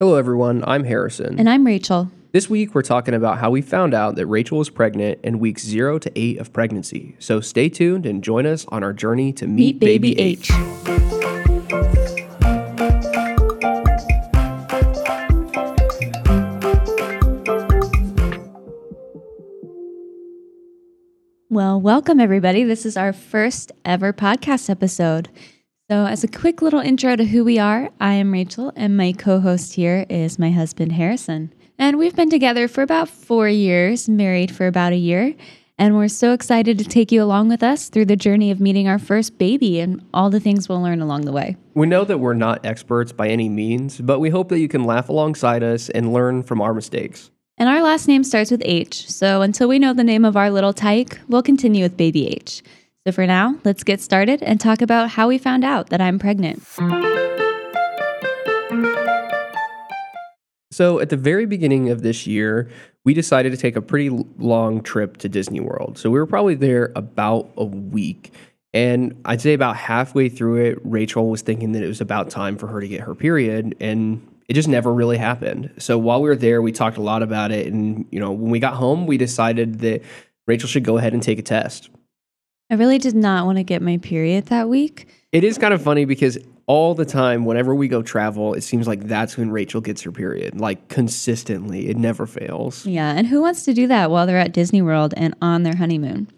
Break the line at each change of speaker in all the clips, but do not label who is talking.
Hello, everyone. I'm Harrison.
And I'm Rachel.
this week, we're talking about how we found out that Rachel was pregnant in weeks zero to eight of pregnancy. So stay tuned and join us on our journey to meet,
Meet Baby H. Well, welcome everybody. This is our first ever podcast episode. So, as a quick little intro to who we are, I am Rachel, and my co host here is my husband, Harrison. And we've been together for about four years, married for about a year. And we're so excited to take you along with us through the journey of meeting our first baby and all the things we'll learn along the way.
We know that we're not experts by any means, but we hope that you can laugh alongside us and learn from our mistakes.
And our last name starts with H. So, until we know the name of our little tyke, we'll continue with baby H. So, for now, let's get started and talk about how we found out that I'm pregnant.
So, at the very beginning of this year, we decided to take a pretty long trip to Disney World. So, we were probably there about a week. And I'd say about halfway through it, Rachel was thinking that it was about time for her to get her period. And it just never really happened. So, while we were there, we talked a lot about it. And, you know, when we got home, we decided that Rachel should go ahead and take a test.
I really did not want to get my period that week.
It is kind of funny because all the time, whenever we go travel, it seems like that's when Rachel gets her period, like consistently. It never fails.
Yeah, and who wants to do that while they're at Disney World and on their honeymoon?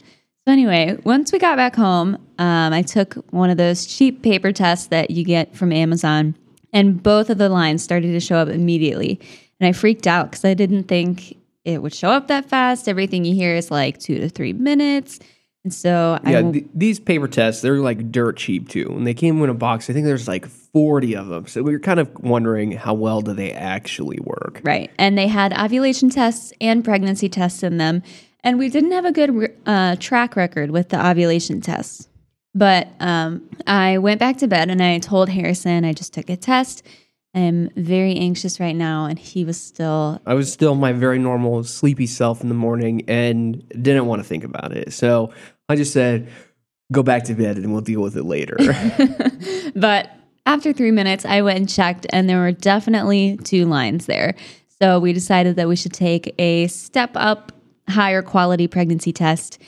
So, anyway, once we got back home, um, I took one of those cheap paper tests that you get from Amazon, and both of the lines started to show up immediately. And I freaked out because I didn't think it would show up that fast. Everything you hear is like two to three minutes. And so I
Yeah, th- these paper tests, they're like dirt cheap too. And they came in a box. I think there's like 40 of them. So we were kind of wondering how well do they actually work.
Right. And they had ovulation tests and pregnancy tests in them. And we didn't have a good uh, track record with the ovulation tests. But um, I went back to bed and I told Harrison I just took a test. I'm very anxious right now. And he was still,
I was still my very normal sleepy self in the morning and didn't want to think about it. So I just said, go back to bed and we'll deal with it later.
but after three minutes, I went and checked, and there were definitely two lines there. So we decided that we should take a step up, higher quality pregnancy test.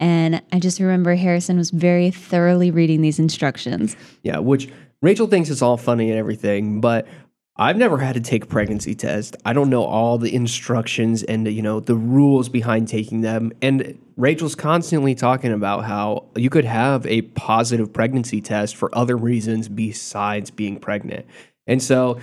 And I just remember Harrison was very thoroughly reading these instructions.
Yeah, which Rachel thinks it's all funny and everything, but I've never had to take a pregnancy test. I don't know all the instructions and you know the rules behind taking them. And Rachel's constantly talking about how you could have a positive pregnancy test for other reasons besides being pregnant. And so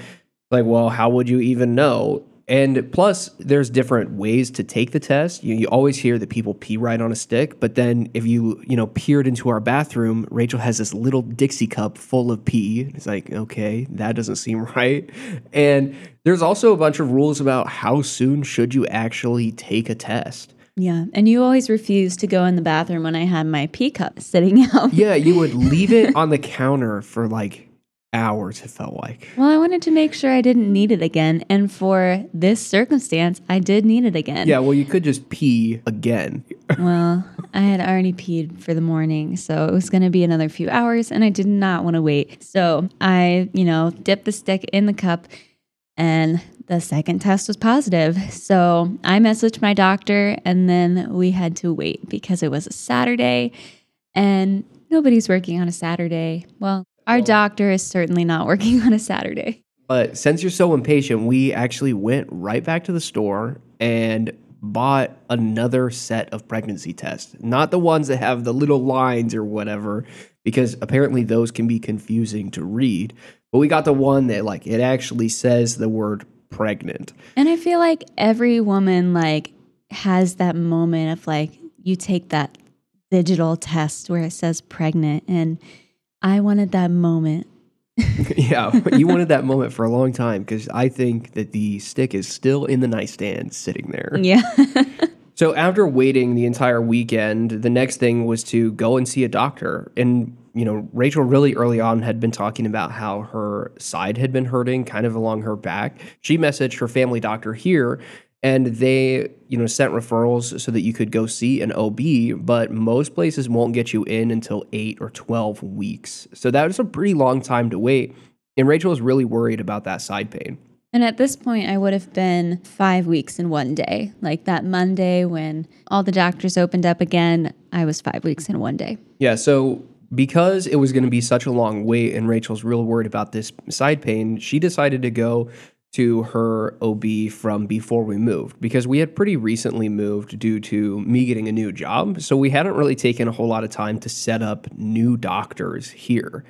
like, well, how would you even know? And plus, there's different ways to take the test. You, you always hear that people pee right on a stick, but then if you you know peered into our bathroom, Rachel has this little Dixie cup full of pee. It's like, okay, that doesn't seem right. And there's also a bunch of rules about how soon should you actually take a test.
Yeah. And you always refused to go in the bathroom when I had my pee cup sitting out.
Yeah, you would leave it on the counter for like hours. It felt like.
Well, I wanted to make sure I didn't need it again. And for this circumstance, I did need it again.
Yeah, well, you could just pee again.
Well, I had already peed for the morning, so it was going to be another few hours, and I did not want to wait. So I, you know, dipped the stick in the cup, and the second test was positive. So I messaged my doctor, and then we had to wait because it was a Saturday, and nobody's working on a Saturday. Well, our doctor is certainly not working on a Saturday.
But since you're so impatient, we actually went right back to the store and bought another set of pregnancy tests. Not the ones that have the little lines or whatever, because apparently those can be confusing to read. But we got the one that like it actually says the word pregnant.
And I feel like every woman like has that moment of like you take that digital test where it says pregnant and I wanted that moment.
yeah, you wanted that moment for a long time because I think that the stick is still in the nightstand sitting there.
Yeah.
So after waiting the entire weekend, the next thing was to go and see a doctor. And you know, Rachel really early on had been talking about how her side had been hurting kind of along her back. She messaged her family doctor here and they, you know, sent referrals so that you could go see an OB, but most places won't get you in until 8 or 12 weeks. So that was a pretty long time to wait. And Rachel was really worried about that side pain.
And at this point, I would have been five weeks in one day. Like that Monday when all the doctors opened up again, I was five weeks in one day.
Yeah, so because it was going to be such a long wait and Rachel's real worried about this side pain, she decided to go to her OB from before we moved because we had pretty recently moved due to me getting a new job. So we hadn't really taken a whole lot of time to set up new doctors here.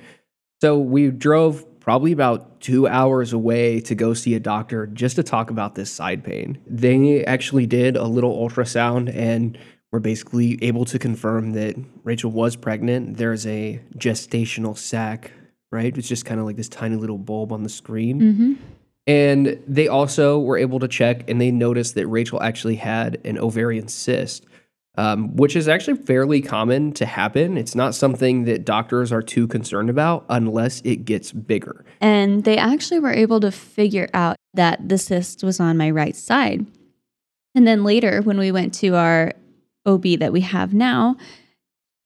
So we drove probably about two hours away to go see a doctor just to talk about this side pain. They actually did a little ultrasound and were basically able to confirm that Rachel was pregnant. There's a gestational sac, right? It's just kind of like this tiny little bulb on the screen.
Mm-hmm.
And they also were able to check and they noticed that Rachel actually had an ovarian cyst, um, which is actually fairly common to happen. It's not something that doctors are too concerned about unless it gets bigger.
And they actually were able to figure out that the cyst was on my right side. And then later, when we went to our OB that we have now,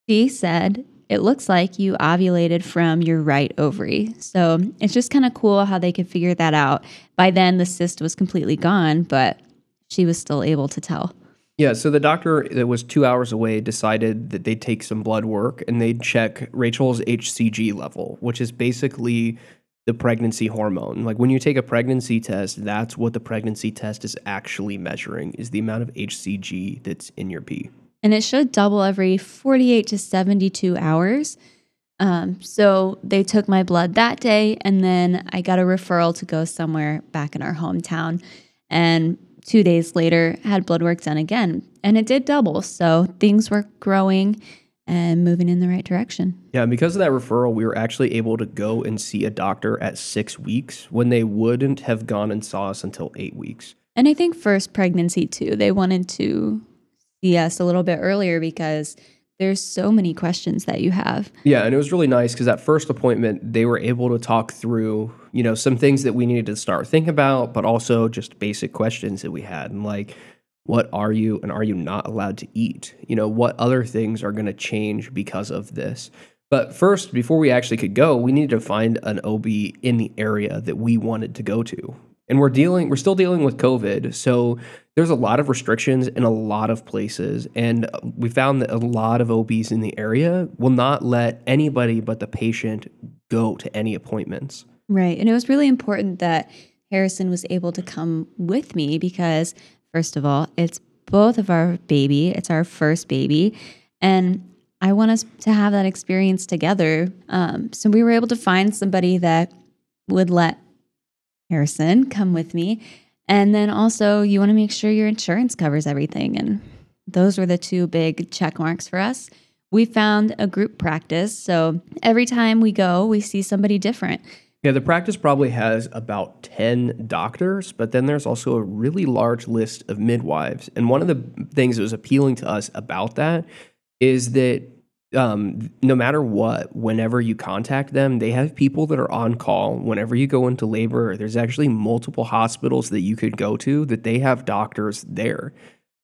she said, It looks like you ovulated from your right ovary. So it's just kind of cool how they could figure that out. By then, the cyst was completely gone, but she was still able to tell.
Yeah, so the doctor that was two hours away decided that they'd take some blood work and they'd check Rachel's HCG level, which is basically the pregnancy hormone. Like when you take a pregnancy test, that's what the pregnancy test is actually measuring is the amount of HCG that's in your pee.
And it should double every 48 to 72 hours. Um, so they took my blood that day, and then I got a referral to go somewhere back in our hometown. And two days later, had blood work done again, and it did double. So things were growing and moving in the right direction.
Yeah, and because of that referral, we were actually able to go and see a doctor at six weeks when they wouldn't have gone and saw us until eight weeks.
And I think first pregnancy too, they wanted to us a little bit earlier because there's so many questions that you have.
Yeah, and it was really nice because that first appointment, they were able to talk through, you know, some things that we needed to start thinking about, but also just basic questions that we had. And like, what are you and are you not allowed to eat? You know, what other things are going to change because of this? But first, before we actually could go, we needed to find an OB in the area that we wanted to go to. And we're dealing, we're still dealing with COVID. So there's a lot of restrictions in a lot of places. And we found that a lot of OBs in the area will not let anybody but the patient go to any appointments.
Right. And it was really important that Harrison was able to come with me because First of all, it's both of our baby, it's our first baby. And I want us to have that experience together. Um, so we were able to find somebody that would let Harrison come with me. And then also, you want to make sure your insurance covers everything. And those were the two big check marks for us. We found a group practice. So every time we go, we see somebody different.
Yeah, the practice probably has about 10 doctors, but then there's also a really large list of midwives. And one of the things that was appealing to us about that is that um, no matter what, whenever you contact them, they have people that are on call. Whenever you go into labor, there's actually multiple hospitals that you could go to that they have doctors there.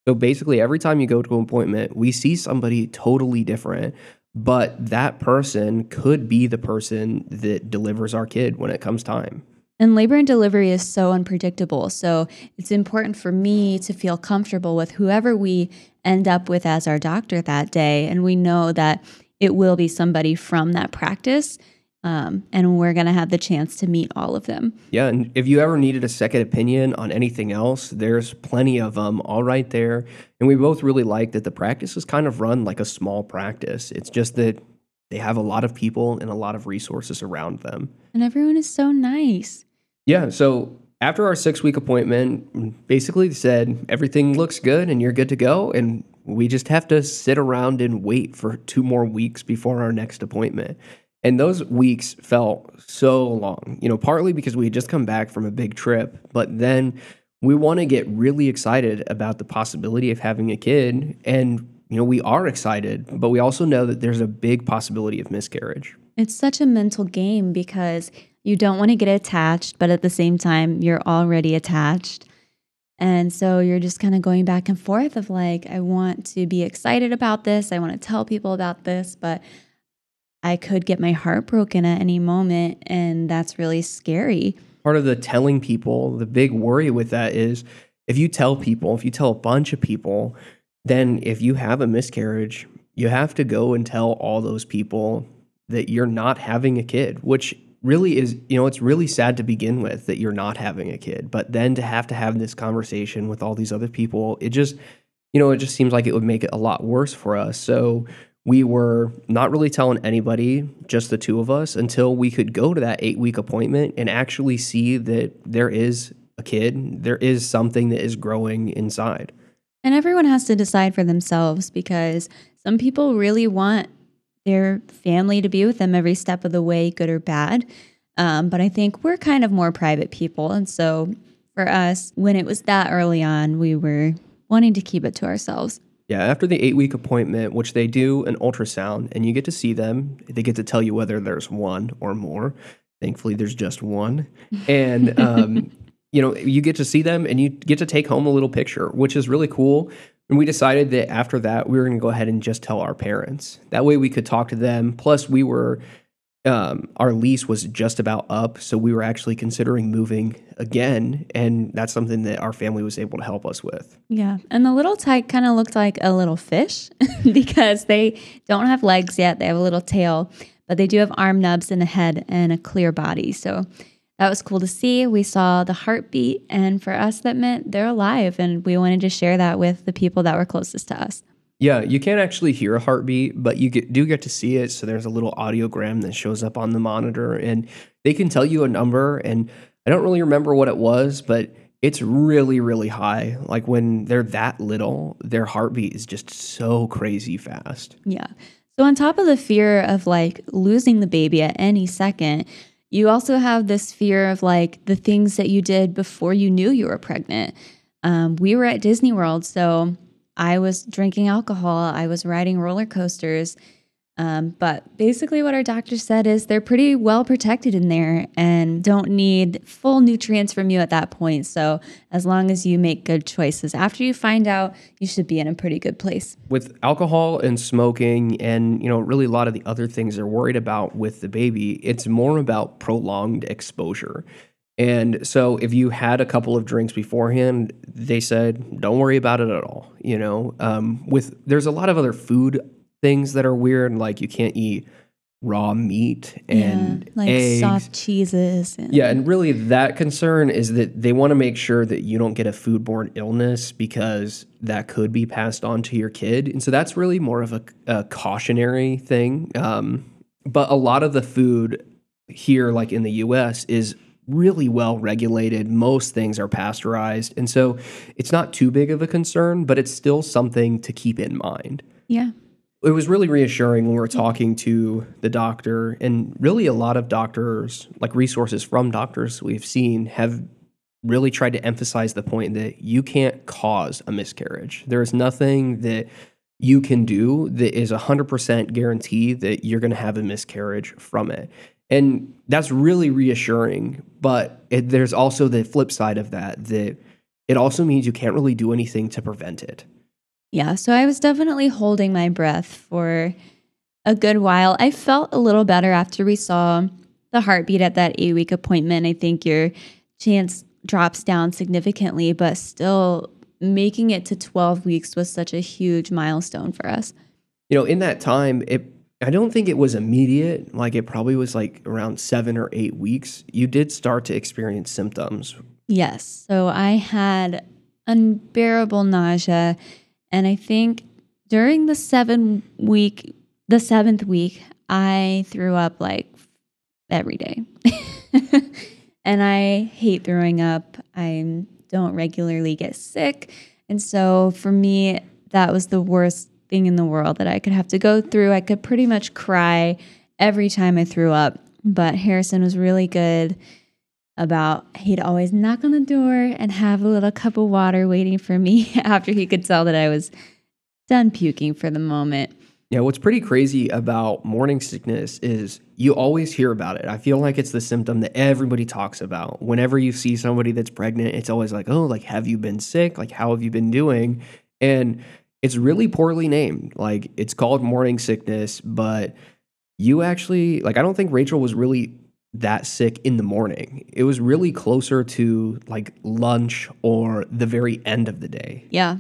So basically, every time you go to an appointment, we see somebody totally different but that person could be the person that delivers our kid when it comes time.
And labor and delivery is so unpredictable. So it's important for me to feel comfortable with whoever we end up with as our doctor that day. And we know that it will be somebody from that practice um, and we're going to have the chance to meet all of them.
Yeah. And if you ever needed a second opinion on anything else, there's plenty of them all right there. And we both really like that the practice is kind of run like a small practice. It's just that they have a lot of people and a lot of resources around them.
And everyone is so nice.
Yeah. So after our six week appointment, basically said everything looks good and you're good to go. And we just have to sit around and wait for two more weeks before our next appointment. And those weeks felt so long, you know, partly because we had just come back from a big trip, but then we want to get really excited about the possibility of having a kid. And, you know, we are excited, but we also know that there's a big possibility of miscarriage.
It's such a mental game because you don't want to get attached, but at the same time, you're already attached. And so you're just kind of going back and forth of like, I want to be excited about this. I want to tell people about this, but I could get my heart broken at any moment. And that's really scary.
part of the telling people, the big worry with that is if you tell people, if you tell a bunch of people, then if you have a miscarriage, you have to go and tell all those people that you're not having a kid, which really is, you know, it's really sad to begin with that you're not having a kid. But then to have to have this conversation with all these other people, it just, you know, it just seems like it would make it a lot worse for us. So we were not really telling anybody, just the two of us, until we could go to that eight week appointment and actually see that there is a kid, there is something that is growing inside.
And everyone has to decide for themselves because some people really want their family to be with them every step of the way, good or bad. Um, but I think we're kind of more private people. And so for us, when it was that early on, we were wanting to keep it to ourselves.
Yeah, after the eight week appointment, which they do an ultrasound and you get to see them, they get to tell you whether there's one or more. Thankfully, there's just one. And, um, you know, you get to see them and you get to take home a little picture, which is really cool. And we decided that after that, we were going to go ahead and just tell our parents. That way we could talk to them. Plus, we were um, our lease was just about up, so we were actually considering moving again, and that's something that our family was able to help us with.
Yeah, and the little tyke kind of looked like a little fish because they don't have legs yet; they have a little tail, but they do have arm nubs and a head and a clear body. So that was cool to see. We saw the heartbeat, and for us, that meant they're alive, and we wanted to share that with the people that were closest to us.
Yeah, you can't actually hear a heartbeat, but you get, do get to see it. So there's a little audiogram that shows up on the monitor, and they can tell you a number. And I don't really remember what it was, but it's really, really high. Like when they're that little, their heartbeat is just so crazy fast.
Yeah. So, on top of the fear of like losing the baby at any second, you also have this fear of like the things that you did before you knew you were pregnant. Um, we were at Disney World, so I was drinking alcohol, I was riding roller coasters. Um, but basically, what our doctor said is they're pretty well protected in there and don't need full nutrients from you at that point. So, as long as you make good choices after you find out, you should be in a pretty good place.
With alcohol and smoking, and you know, really a lot of the other things they're worried about with the baby, it's more about prolonged exposure. And so if you had a couple of drinks beforehand, they said, don't worry about it at all. You know, um, with there's a lot of other food things that are weird, like you can't eat raw meat and
yeah, like
eggs.
soft cheeses. And
Yeah, and really that concern is that they want to make sure that you don't get a foodborne illness because that could be passed on to your kid. And so that's really more of a, a cautionary thing. Um, but a lot of the food here, like in the US, is really well regulated. Most things are pasteurized. And so it's not too big of a concern, but it's still something to keep in mind.
yeah.
It was really reassuring when we were talking to the doctor, and really a lot of doctors, like resources from doctors we've seen, have really tried to emphasize the point that you can't cause a miscarriage. There is nothing that you can do that is 100% guarantee that you're going to have a miscarriage from it. And that's really reassuring. But it, there's also the flip side of that, that it also means you can't really do anything to prevent it.
Yeah, so I was definitely holding my breath for a good while. I felt a little better after we saw the heartbeat at that eight week appointment. I think your chance drops down significantly, but still making it to 12 weeks was such a huge milestone for us.
You know, in that time, it I don't think it was immediate. Like it probably was like around seven or eight weeks. You did start to experience symptoms.
Yes. So I had unbearable nausea. And I think during the seven week, the seventh week, I threw up like every day. and I hate throwing up. I don't regularly get sick. And so for me, that was the worst thing in the world that I could have to go through. I could pretty much cry every time I threw up. But Harrison was really good about he'd always knock on the door and have a little cup of water waiting for me after he could tell that I was done puking for the moment.
Yeah, what's pretty crazy about morning sickness is you always hear about it. I feel like it's the symptom that everybody talks about. Whenever you see somebody that's pregnant, it's always like, "Oh, like have you been sick? Like how have you been doing?" And it's really poorly named. Like it's called morning sickness, but you actually like I don't think Rachel was really that sick in the morning. It was really closer to like lunch or the very end of the day.
Yeah.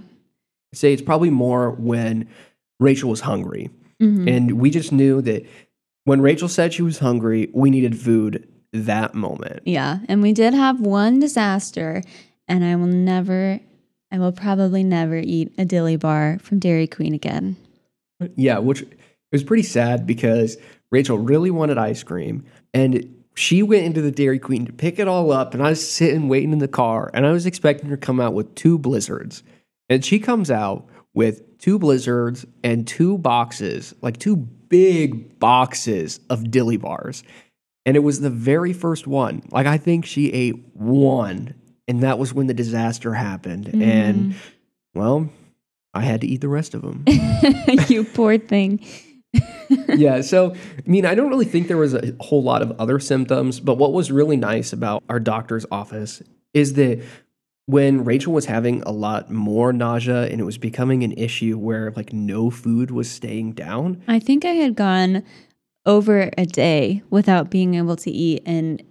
Say it's probably more when Rachel was hungry.
Mhm.
And we just knew that when Rachel said she was hungry, we needed food that moment.
Yeah. And we did have one disaster, and I will never, I will probably never eat a dilly bar from Dairy Queen again.
Yeah, which it was pretty sad because Rachel really wanted ice cream and she went into the Dairy Queen to pick it all up and I was sitting waiting in the car and I was expecting her to come out with two blizzards. And she comes out with two blizzards and two boxes, like two big boxes of dilly bars. And it was the very first one. Like I think she ate one and that was when the disaster happened mm-hmm. and well, I had to eat the rest of them.
you poor thing.
yeah. So, I mean, I don't really think there was a whole lot of other symptoms, but what was really nice about our doctor's office is that when Rachel was having a lot more nausea and it was becoming an issue where like no food was staying down,
I think I had gone over a day without being able to eat, and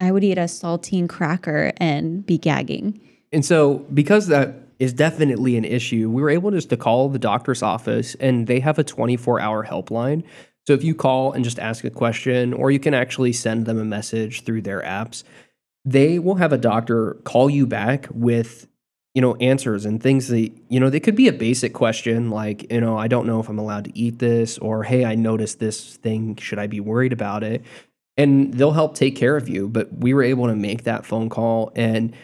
I would eat a saltine cracker and be gagging.
And so, because that is definitely an issue, we were able just to call the doctor's office and they have a 24 hour helpline. So, if you call and just ask a question, or you can actually send them a message through their apps, they will have a doctor call you back with you know answers and things that you know they could be a basic question like you know i don't know if i'm allowed to eat this or hey i noticed this thing. Should i be worried about it? And they'll help take care of you but we were able to make that phone call and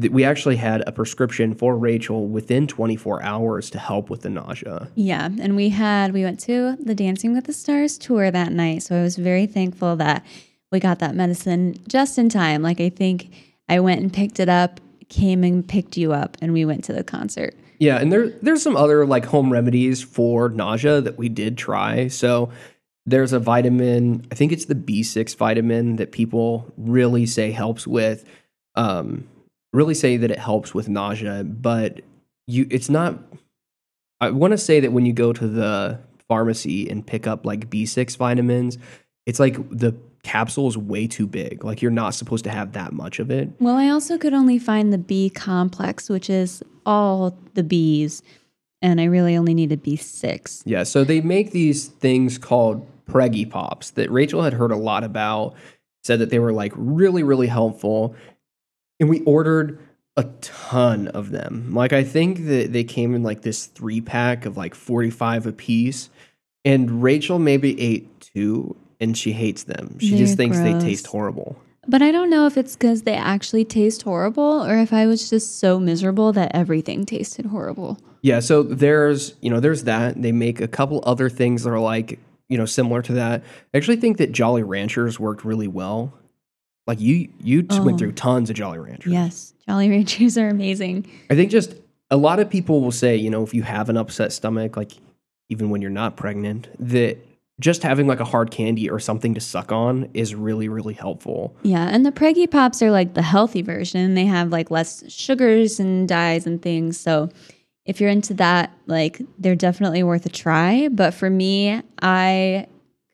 th- we actually had a prescription for rachel within 24 hours to help with the nausea
Yeah, and we had we went to the Dancing with the Stars tour that night, so I was very thankful that we got that medicine just in time. Like I think I went and picked it up, came and picked you up, and we went to the concert.
Yeah, and there there's some other like home remedies for nausea that we did try. So there's a vitamin, I think it's the B6 vitamin that people really say helps with um really say that it helps with nausea, but you it's not I want to say that when you go to the pharmacy and pick up like B6 vitamins, it's like the capsule is way too big. Like you're not supposed to have that much of it.
Well, I also could only find the B complex, which is all the Bs, and I really only needed B6.
Yeah, so they make these things called Preggie Pops that Rachel had heard a lot about, said that they were like really, really helpful. And we ordered a ton of them. Like, I think that they came in like this three pack of like 45 a piece. And Rachel maybe ate two and she hates them. She just
They're
thinks they taste horrible.
But I don't know if it's because they actually taste horrible or if I was just so miserable that everything tasted horrible.
Yeah, so there's, you know, there's that. They make a couple other things that are like, you know, similar to that. I actually think that Jolly Ranchers worked really well. Like you you just went
Oh.
through tons of Jolly Ranchers.
Yes, Jolly Ranchers are amazing.
I think just a lot of people will say, you know, if you have an upset stomach, like even when you're not pregnant, that just having like a hard candy or something to suck on is really, really helpful.
Yeah, and the Preggie Pops are like the healthy version. They have like less sugars and dyes and things. So if you're into that, like they're definitely worth a try. But for me, I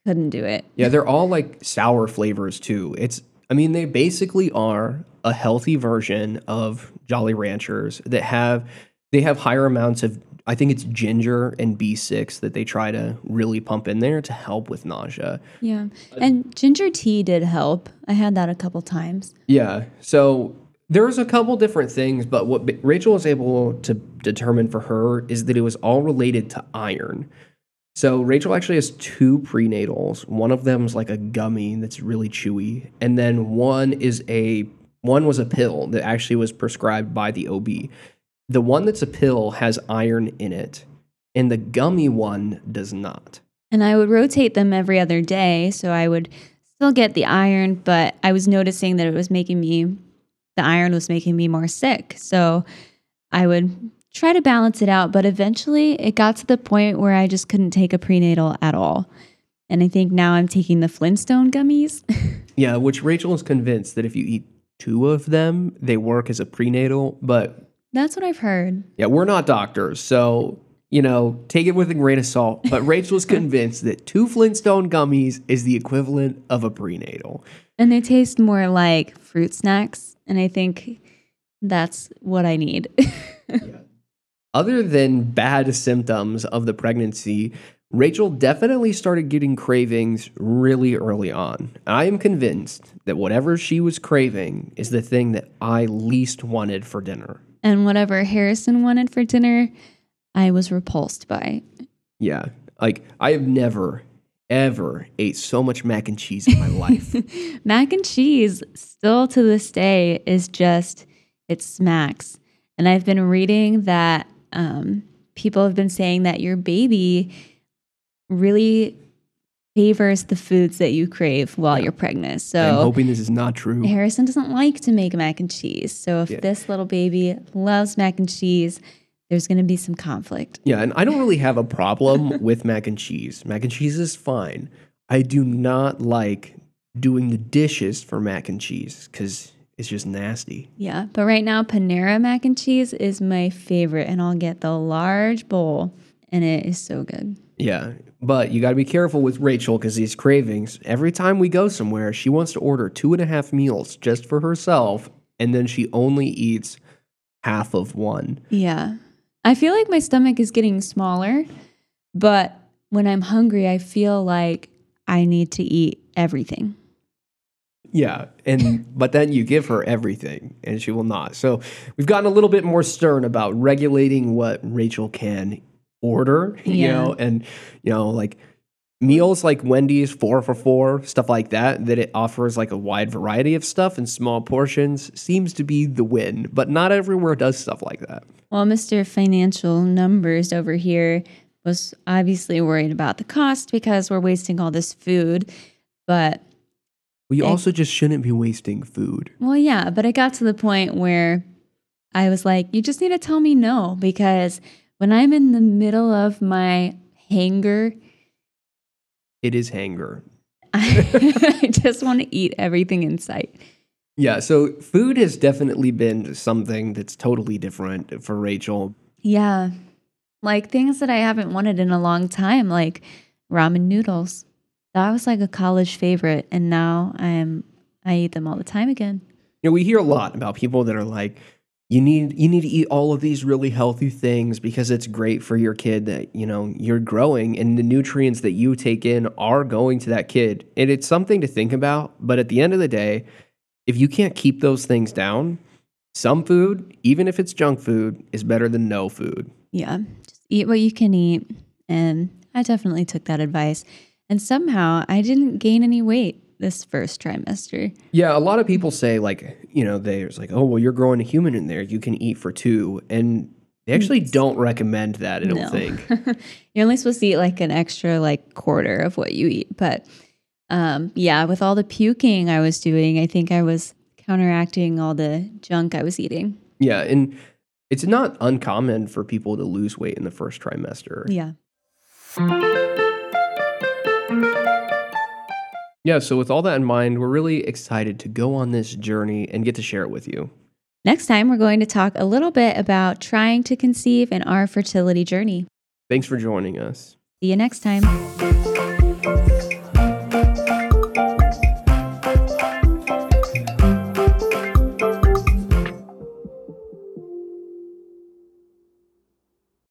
couldn't do it.
Yeah, they're all like sour flavors too. It's I mean, they basically are a healthy version of Jolly Ranchers that have they have higher amounts of I think it's ginger and B6 that they try to really pump in there to help with nausea.
Yeah. And ginger tea did help. I had that a couple times.
Yeah. So there's a couple different things, but what B- Rachel was able to determine for her is that it was all related to iron. So Rachel actually has two prenatals. One of them is like a gummy that's really chewy, and then one is a one was a pill that actually was prescribed by the OB. The one that's a pill has iron in it, and the gummy one does not.
And I would rotate them every other day. So I would still get the iron, but I was noticing that it was making me, the iron was making me more sick. So I would try to balance it out. But eventually it got to the point where I just couldn't take a prenatal at all. And I think now I'm taking the Flintstone gummies.
Yeah, which Rachel is convinced that if you eat two of them, they work as a prenatal, but
That's what I've heard.
Yeah, we're not doctors, so you know, take it with a grain of salt. But Rachel's convinced that two Flintstone gummies is the equivalent of a prenatal.
And they taste more like fruit snacks. And I think that's what I need.
Other than bad symptoms of the pregnancy, Rachel definitely started getting cravings really early on. I am convinced that whatever she was craving is the thing that I least wanted for dinner.
and whatever Harrison wanted for dinner, I was repulsed by.
Yeah, like I have never, ever ate so much mac and cheese in my life.
Mac and cheese, still to this day, is just, it smacks. And I've been reading that um, people have been saying that your baby really favors the foods that you crave while you're pregnant. So I'm
hoping this is not true.
Harrison doesn't like to make mac and cheese. So if
Yeah.
this little baby loves mac and cheese, there's going to be some conflict.
Yeah, and I don't really have a problem with mac and cheese. Mac and cheese is fine. I do not like doing the dishes for mac and cheese because it's just nasty.
Yeah, but right now Panera mac and cheese is my favorite, and I'll get the large bowl, and it is so good.
Yeah, but you got to be careful with Rachel because these cravings. Every time we go somewhere, she wants to order two and a half meals just for herself, and then she only eats half of one.
Yeah, I feel like my stomach is getting smaller, but when I'm hungry, I feel like I need to eat everything.
Yeah, and but then you give her everything, and she will not. So we've gotten a little bit more stern about regulating what Rachel can order. You
Yeah.
know, and you know, like meals like Wendy's four for four, stuff like that. That it offers like a wide variety of stuff in small portions seems to be the win. But not everywhere does stuff like that.
Well, Mr. Financial Numbers over here was obviously worried about the cost because we're wasting all this food, but
We also just shouldn't be wasting food.
Well, yeah, but it got to the point where I was like, you just need to tell me no because when I'm in the middle of my hanger,
It is hanger.
I, I just want to eat everything in sight.
Yeah, so food has definitely been something that's totally different for Rachel.
Yeah. Like things that I haven't wanted in a long time, like ramen noodles. That was like a college favorite, and now I'm I eat them all the time again.
You know, we hear a lot about people that are like, you need you need to eat all of these really healthy things because it's great for your kid that you know you're growing and the nutrients that you take in are going to that kid and it's something to think about but at the end of the day if you can't keep those things down some food even if it's junk food is better than no food
Yeah. Just eat what you can eat. And I definitely took that advice. And somehow I didn't gain any weight this first trimester.
yeah a lot of people say like you know there's like oh well you're growing a human in there you can eat for two and they actually don't recommend that i don't
No.
think
You're only supposed to eat like an extra like quarter of what you eat. But um, yeah, with all the puking I was doing, I think I was counteracting all the junk I was eating.
Yeah, and it's not uncommon for people to lose weight in the first trimester.
Yeah.
Yeah, so with all that in mind, we're really excited to go on this journey and get to share it with you.
Next time, we're going to talk a little bit about trying to conceive in our fertility journey.
Thanks for joining us.
See you next time.